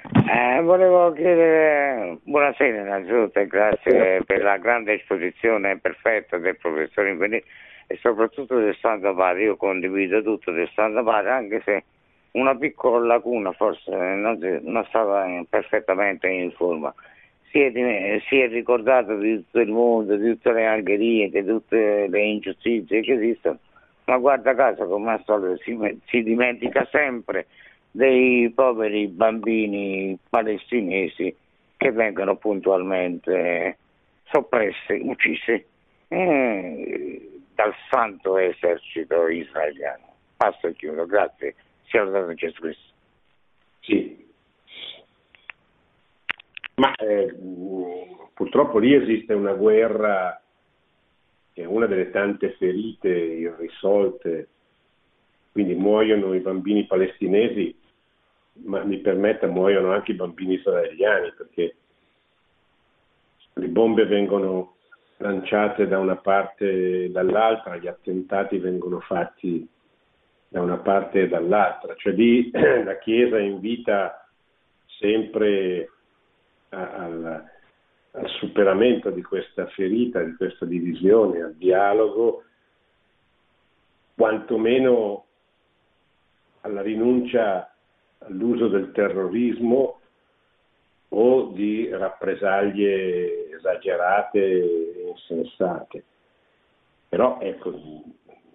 Eh, volevo chiedere buonasera innanzitutto e grazie per la grande esposizione perfetta del professor Inveni e soprattutto del Santa Padre. Io condivido tutto del Santa Padre anche se una piccola lacuna forse non, non stava perfettamente in forma. Si è, si è, ricordato di tutto il mondo, di tutte le angherie, di tutte le ingiustizie che esistono, ma guarda caso come al solito si, si dimentica sempre dei poveri bambini palestinesi che vengono puntualmente soppressi, uccisi eh, dal santo esercito israeliano. Passo e chiudo, grazie sia lodato Gesù Cristo. Sì. Ma eh, purtroppo lì esiste una guerra che è una delle tante ferite irrisolte, quindi muoiono i bambini palestinesi, ma mi permetta muoiono anche i bambini israeliani perché le bombe vengono lanciate da una parte e dall'altra, gli attentati vengono fatti da una parte e dall'altra, cioè lì la Chiesa invita sempre a, al, al superamento di questa ferita, di questa divisione, al dialogo, quantomeno alla rinuncia all'uso del terrorismo o di rappresaglie esagerate e insensate. Però ecco,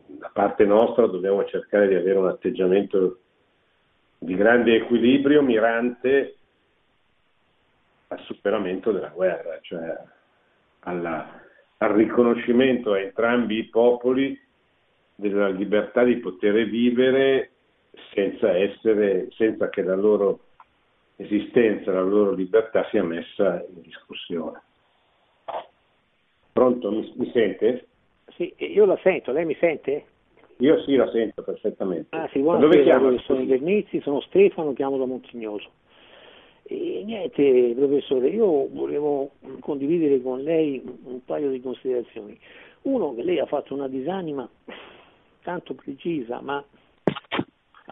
da parte nostra dobbiamo cercare di avere un atteggiamento di grande equilibrio mirante al superamento della guerra, cioè alla, al riconoscimento a entrambi i popoli della libertà di poter vivere senza, essere, senza che la loro esistenza, la loro libertà sia messa in discussione. Pronto? Mi, mi sente? Sì, io la sento, lei mi sente? Io sì, la sento perfettamente. Ah, sì, Dove chiama? Sono Vernizzi, sono Stefano, chiamo da Montignoso. E niente, professore, io volevo condividere con lei un paio di considerazioni. Uno, che lei ha fatto una disanima tanto precisa, ma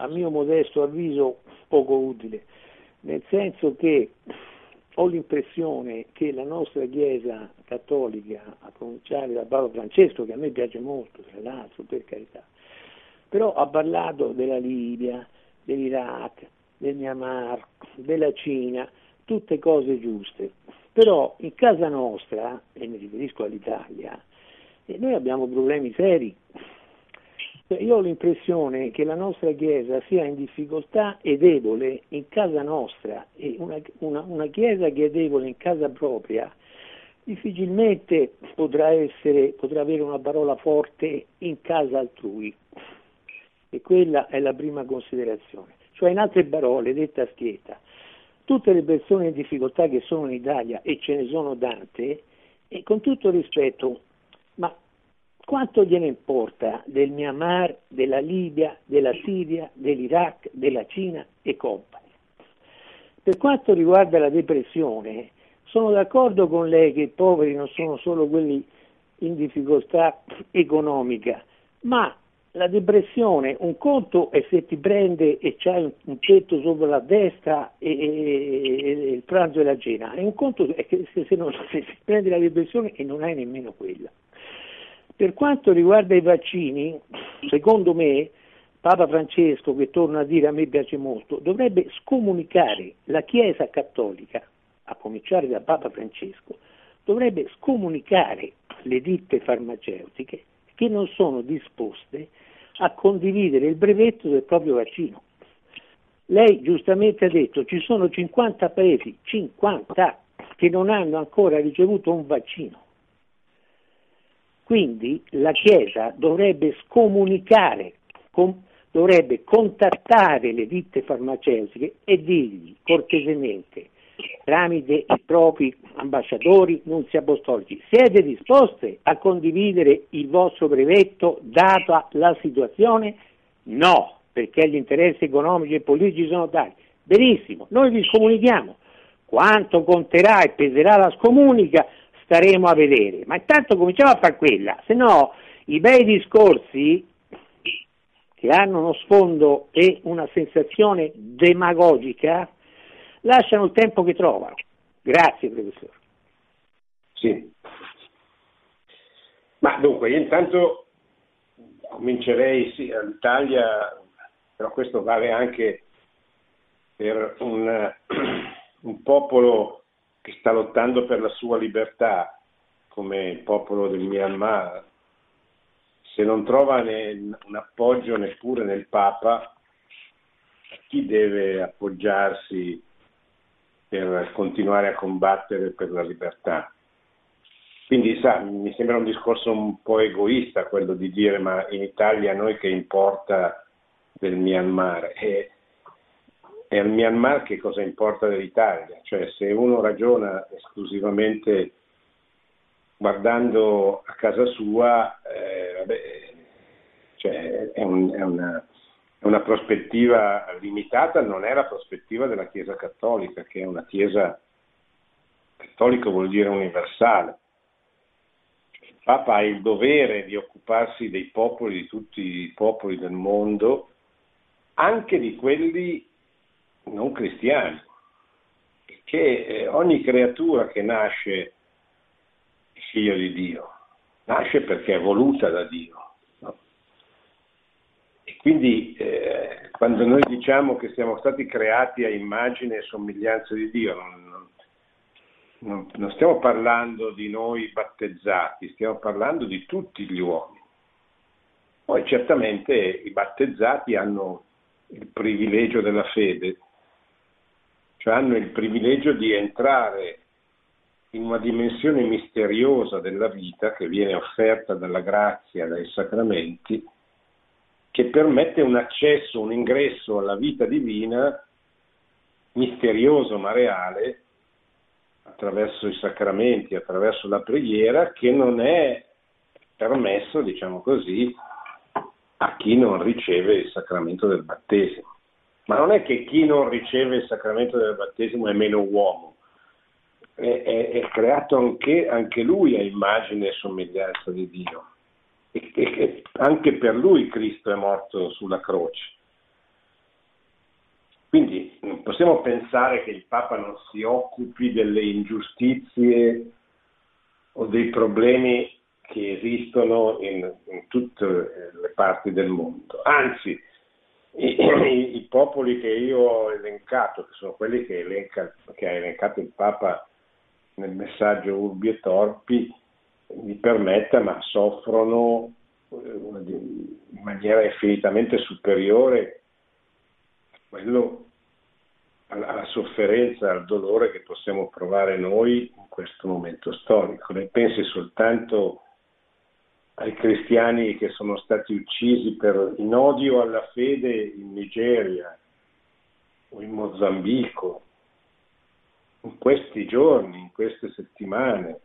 a mio modesto avviso poco utile, nel senso che ho l'impressione che la nostra Chiesa cattolica, a cominciare da Paolo Francesco, che a me piace molto, tra l'altro, per carità, però ha parlato della Libia, dell'Iraq, del Myanmar, della Cina, tutte cose giuste. Però in casa nostra, e mi riferisco all'Italia, eh, noi abbiamo problemi seri. Cioè, io ho l'impressione che la nostra Chiesa sia in difficoltà e debole in casa nostra e una, una, una Chiesa che è debole in casa propria difficilmente potrà, essere, potrà avere una parola forte in casa altrui. E quella è la prima considerazione. Cioè, in altre parole, detta schietta, tutte le persone in difficoltà che sono in Italia, e ce ne sono tante, e con tutto rispetto, ma quanto gliene importa del Myanmar, della Libia, della Siria, dell'Iraq, della Cina e compagni? Per quanto riguarda la depressione, sono d'accordo con lei che i poveri non sono solo quelli in difficoltà economica, ma la depressione, un conto è se ti prende e c'hai un, tetto sopra la destra e, e, e, il pranzo e la cena, e un conto è se, se, non, se ti prendi la depressione e non hai nemmeno quella. Per quanto riguarda i vaccini, secondo me, Papa Francesco, che torna a dire a me piace molto, dovrebbe scomunicare la Chiesa cattolica, a cominciare da Papa Francesco, dovrebbe scomunicare le ditte farmaceutiche che non sono disposte a condividere il brevetto del proprio vaccino. Lei giustamente ha detto ci sono 50 paesi, 50, che non hanno ancora ricevuto un vaccino. Quindi la Chiesa dovrebbe scomunicare, com, dovrebbe contattare le ditte farmaceutiche e dirgli cortesemente tramite i propri ambasciatori, nunzi apostolici. Siete disposti a condividere il vostro brevetto data la situazione? No, perché gli interessi economici e politici sono tali. Benissimo, noi vi comunichiamo. Quanto conterà e peserà la scomunica staremo a vedere, ma intanto cominciamo a fare quella, se no i bei discorsi che hanno uno sfondo e una sensazione demagogica lasciano il tempo che trovano. Grazie professore. Sì. Ma dunque, io intanto comincerei sì, all'Italia, però questo vale anche per un, un popolo che sta lottando per la sua libertà, come il popolo del Myanmar, se non trova ne, un appoggio neppure nel Papa, chi deve appoggiarsi per continuare a combattere per la libertà. Quindi sa, mi sembra un discorso un po' egoista quello di dire ma in Italia a noi che importa del Myanmar e, e al Myanmar che cosa importa dell'Italia? Cioè se uno ragiona esclusivamente guardando a casa sua, eh, vabbè, cioè è, un, è una, una prospettiva limitata non è la prospettiva della Chiesa cattolica, che è una Chiesa cattolica vuol dire universale. Il Papa ha il dovere di occuparsi dei popoli, di tutti i popoli del mondo, anche di quelli non cristiani, perché eh, ogni creatura che nasce figlio di Dio, nasce perché è voluta da Dio quindi eh, quando noi diciamo che siamo stati creati a immagine e somiglianza di Dio, non, non, non stiamo parlando di noi battezzati, stiamo parlando di tutti gli uomini. Poi certamente i battezzati hanno il privilegio della fede, cioè hanno il privilegio di entrare in una dimensione misteriosa della vita che viene offerta dalla grazia, dai sacramenti, che permette un accesso, un ingresso alla vita divina misterioso ma reale attraverso i sacramenti, attraverso la preghiera, che non è permesso, diciamo così, a chi non riceve il sacramento del battesimo. Ma non è che chi non riceve il sacramento del battesimo è meno uomo, è, è, è creato anche, anche lui a immagine e somiglianza di Dio e che anche per lui Cristo è morto sulla croce. Quindi non possiamo pensare che il Papa non si occupi delle ingiustizie o dei problemi che esistono in, in tutte le parti del mondo. Anzi, i, i, i, popoli che io ho elencato, che sono quelli che, elenca, che ha elencato il Papa nel messaggio Urbi e Torpi, mi permetta, ma soffrono eh, in maniera infinitamente superiore a quello alla sofferenza, al dolore che possiamo provare noi in questo momento storico. Lei pensi soltanto ai cristiani che sono stati uccisi per, in odio alla fede in Nigeria o in Mozambico, in questi giorni, in queste settimane.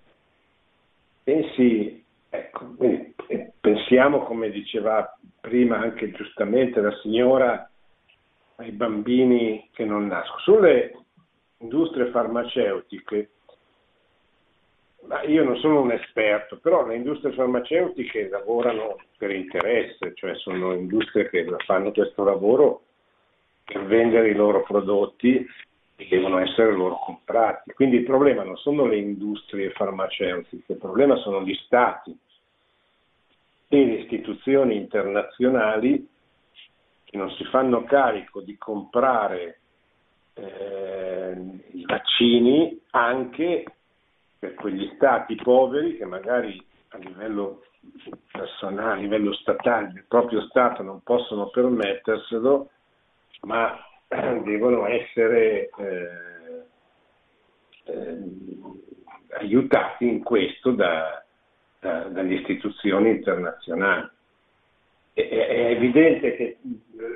Pensi, ecco, pensiamo, come diceva prima anche giustamente la signora, ai bambini che non nascono. Sulle industrie farmaceutiche, ma io non sono un esperto, però le industrie farmaceutiche lavorano per interesse, cioè sono industrie che fanno questo lavoro per vendere i loro prodotti e devono essere loro comprati. Quindi il problema non sono le industrie farmaceutiche, il problema sono gli stati e le istituzioni internazionali che non si fanno carico di comprare eh, i vaccini anche per quegli stati poveri che magari a livello personale, a livello statale, il proprio Stato non possono permetterselo, ma devono essere eh, eh, aiutati in questo da, da, dalle istituzioni internazionali. È, è evidente che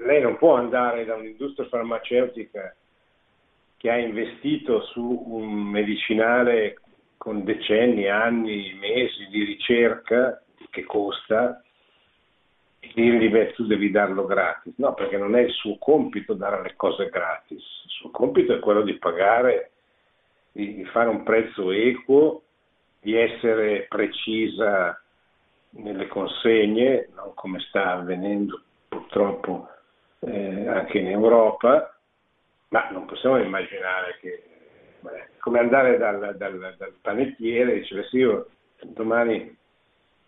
lei non può andare da un'industria farmaceutica che ha investito su un medicinale con decenni, anni, mesi di ricerca che costa e dirgli beh tu devi darlo gratis. No, perché non è il suo compito dare le cose gratis, il suo compito è quello di pagare, di fare un prezzo equo, di essere precisa nelle consegne, no? come sta avvenendo purtroppo eh, anche in Europa, ma non possiamo immaginare che come andare dal, dal, dal panettiere e dice sì, io domani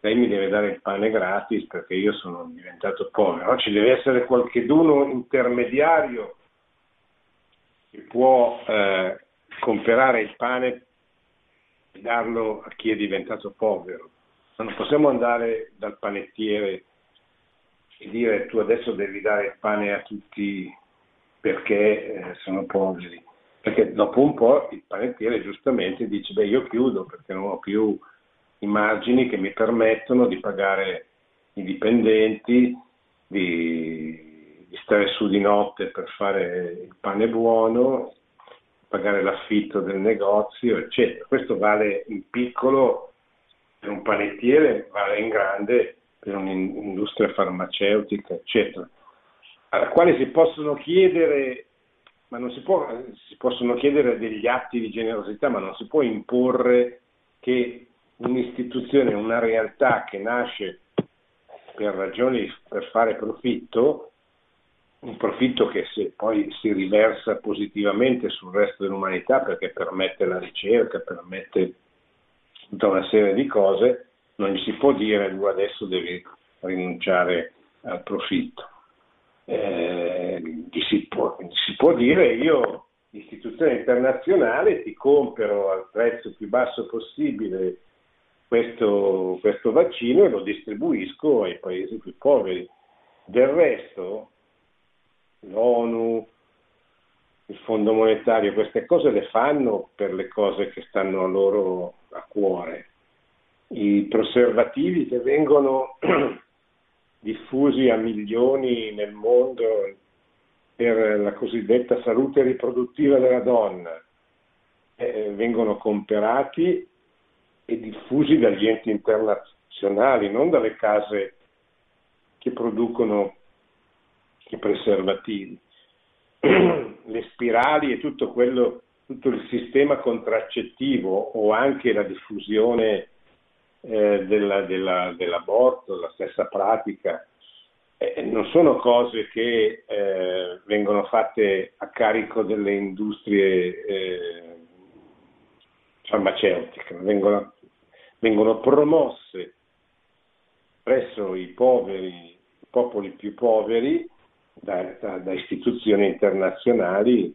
lei mi deve dare il pane gratis perché io sono diventato povero, no? ci deve essere qualcheduno intermediario che può eh, comprare il pane e darlo a chi è diventato povero. Non possiamo andare dal panettiere e dire tu adesso devi dare il pane a tutti perché eh, sono poveri. Perché dopo un po' il panettiere giustamente dice beh io chiudo perché non ho più i margini che mi permettono di pagare i dipendenti, di, di stare su di notte per fare il pane buono, pagare l'affitto del negozio, eccetera. Questo vale in piccolo per un panettiere, vale in grande per un'industria farmaceutica, eccetera, alla quale si possono chiedere, ma non si, può, si possono chiedere degli atti di generosità, ma non si può imporre che un'istituzione, una realtà che nasce per ragioni per fare profitto, un profitto che se poi si riversa positivamente sul resto dell'umanità perché permette la ricerca, permette tutta una serie di cose, non gli si può dire tu adesso devi rinunciare al profitto. Eh, si, può, si può dire io, istituzione internazionale, ti compro al prezzo più basso possibile questo, questo vaccino e lo distribuisco ai paesi più poveri. Del resto, l'ONU, il Fondo Monetario, queste cose le fanno per le cose che stanno a loro a cuore. I preservativi che vengono diffusi a milioni nel mondo per la cosiddetta salute riproduttiva della donna eh, vengono comprati e diffusi dagli enti internazionali, non dalle case che producono i preservativi. Le spirali e tutto quello tutto il sistema contraccettivo o anche la diffusione eh, della, della, dell'aborto, la stessa pratica, eh, non sono cose che eh, vengono fatte a carico delle industrie eh, farmaceutiche, vengono, vengono promosse presso i poveri, popoli più poveri da, da, da istituzioni internazionali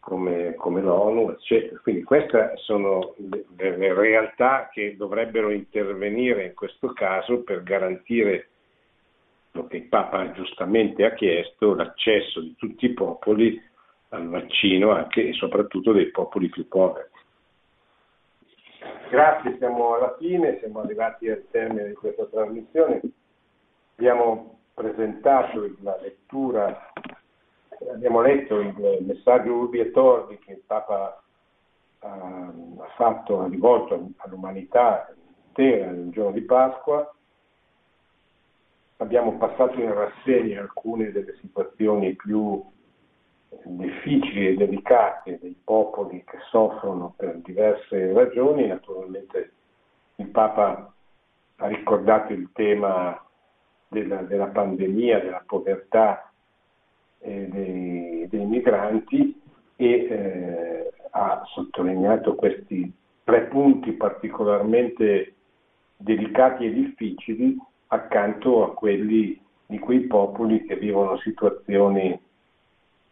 come, come l'ONU, eccetera. Quindi queste sono le, le, realtà che dovrebbero intervenire in questo caso per garantire lo che il Papa giustamente ha chiesto, l'accesso di tutti i popoli al vaccino anche e soprattutto dei popoli più poveri. Grazie, siamo alla fine, siamo arrivati al termine di questa trasmissione. Abbiamo presentato la lettura, abbiamo letto il messaggio Urbi e Torbi che il Papa ha fatto, ha rivolto all'umanità intera nel giorno di Pasqua. Abbiamo passato in rassegna alcune delle situazioni più difficili e delicate dei popoli che soffrono per diverse ragioni. Naturalmente il Papa ha ricordato il tema della, della pandemia, della povertà eh, dei, dei, migranti e eh, ha sottolineato questi tre punti particolarmente delicati e difficili accanto a quelli di quei popoli che vivono situazioni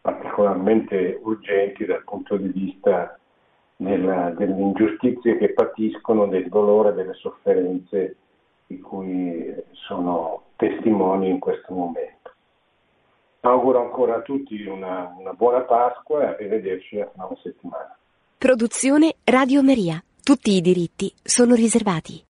particolarmente urgenti dal punto di vista della, delle ingiustizie che patiscono, del dolore, delle sofferenze di cui sono testimoni in questo momento. Auguro ancora a tutti una, una buona Pasqua e arrivederci a una settimana. Produzione Radio Maria. Tutti i diritti sono riservati.